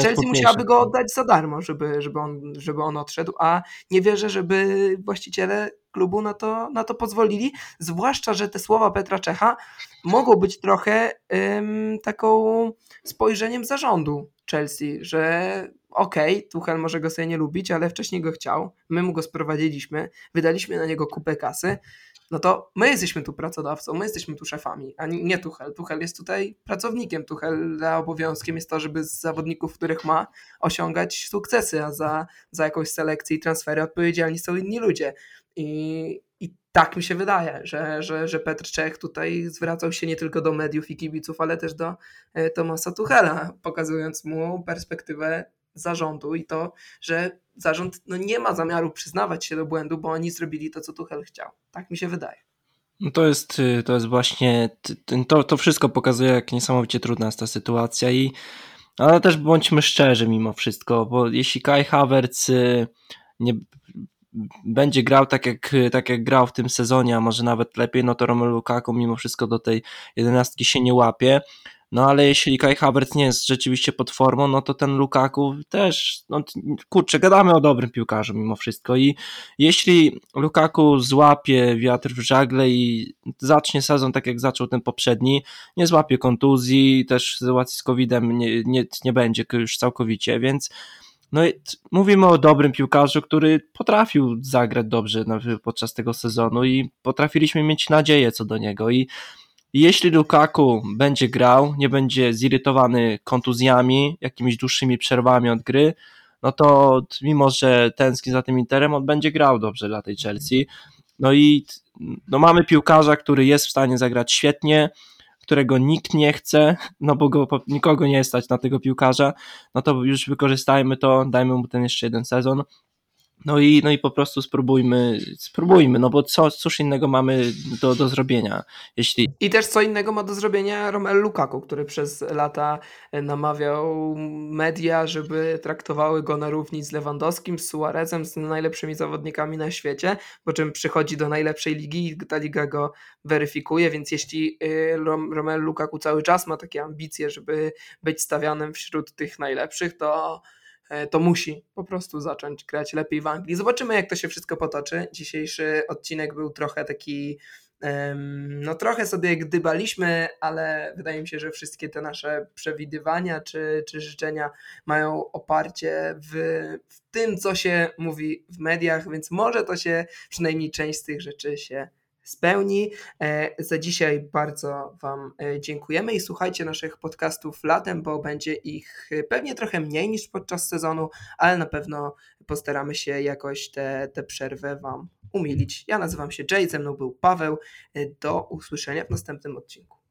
Chelsea musiałaby go oddać za darmo, żeby, żeby, on, żeby on odszedł, a nie wierzę, żeby właściciele klubu na to, na to pozwolili, zwłaszcza, że te słowa Petra Czecha mogą być trochę ym, taką spojrzeniem zarządu Chelsea, że okej, okay, Tuchel może go sobie nie lubić, ale wcześniej go chciał, my mu go sprowadziliśmy, wydaliśmy na niego kupę kasy, no to my jesteśmy tu pracodawcą, my jesteśmy tu szefami, a nie Tuchel. Tuchel jest tutaj pracownikiem. Tuchel za obowiązkiem jest to, żeby z zawodników, których ma, osiągać sukcesy, a za, za jakąś selekcję i transfery odpowiedzialni są inni ludzie. I, i tak mi się wydaje, że, że, że Petr Czech tutaj zwracał się nie tylko do mediów i kibiców, ale też do e, Tomasa Tuchela, pokazując mu perspektywę zarządu i to, że zarząd no, nie ma zamiaru przyznawać się do błędu, bo oni zrobili to, co Tuchel chciał. Tak mi się wydaje. No to jest, y, to jest właśnie, to, to wszystko pokazuje, jak niesamowicie trudna jest ta sytuacja i ale też bądźmy szczerzy mimo wszystko, bo jeśli Kai Havertz y, nie będzie grał tak jak, tak jak grał w tym sezonie, a może nawet lepiej, no to Romelu Lukaku mimo wszystko do tej jedenastki się nie łapie. No ale jeśli Kai Havertz nie jest rzeczywiście pod formą, no to ten Lukaku też, no kurczę, gadamy o dobrym piłkarzu mimo wszystko i jeśli Lukaku złapie wiatr w żagle i zacznie sezon tak jak zaczął ten poprzedni, nie złapie kontuzji, też sytuacji z COVID-em nie, nie, nie będzie już całkowicie, więc no mówimy o dobrym piłkarzu, który potrafił zagrać dobrze podczas tego sezonu i potrafiliśmy mieć nadzieję co do niego i jeśli Lukaku będzie grał, nie będzie zirytowany kontuzjami, jakimiś dłuższymi przerwami od gry, no to mimo, że tęskni za tym Interem, on będzie grał dobrze dla tej Chelsea. No i no mamy piłkarza, który jest w stanie zagrać świetnie, którego nikt nie chce, no bo go, nikogo nie stać na tego piłkarza, no to już wykorzystajmy to, dajmy mu ten jeszcze jeden sezon. No i, no i po prostu spróbujmy, spróbujmy, no bo co, cóż innego mamy do, do zrobienia, jeśli... I też co innego ma do zrobienia Romelu Lukaku, który przez lata namawiał media, żeby traktowały go na równi z Lewandowskim, z Suarezem, z najlepszymi zawodnikami na świecie, po czym przychodzi do najlepszej ligi i ta liga go weryfikuje, więc jeśli y, Romelu Lukaku cały czas ma takie ambicje, żeby być stawianym wśród tych najlepszych, to to musi po prostu zacząć grać lepiej w Anglii. Zobaczymy, jak to się wszystko potoczy. Dzisiejszy odcinek był trochę taki. No, trochę sobie gdybaliśmy, ale wydaje mi się, że wszystkie te nasze przewidywania czy, czy życzenia mają oparcie w, w tym, co się mówi w mediach, więc może to się, przynajmniej część z tych rzeczy się spełni. E, za dzisiaj bardzo Wam e, dziękujemy i słuchajcie naszych podcastów latem, bo będzie ich e, pewnie trochę mniej niż podczas sezonu, ale na pewno postaramy się jakoś tę te, te przerwę Wam umilić. Ja nazywam się Jay, ze mną był Paweł. Do usłyszenia w następnym odcinku.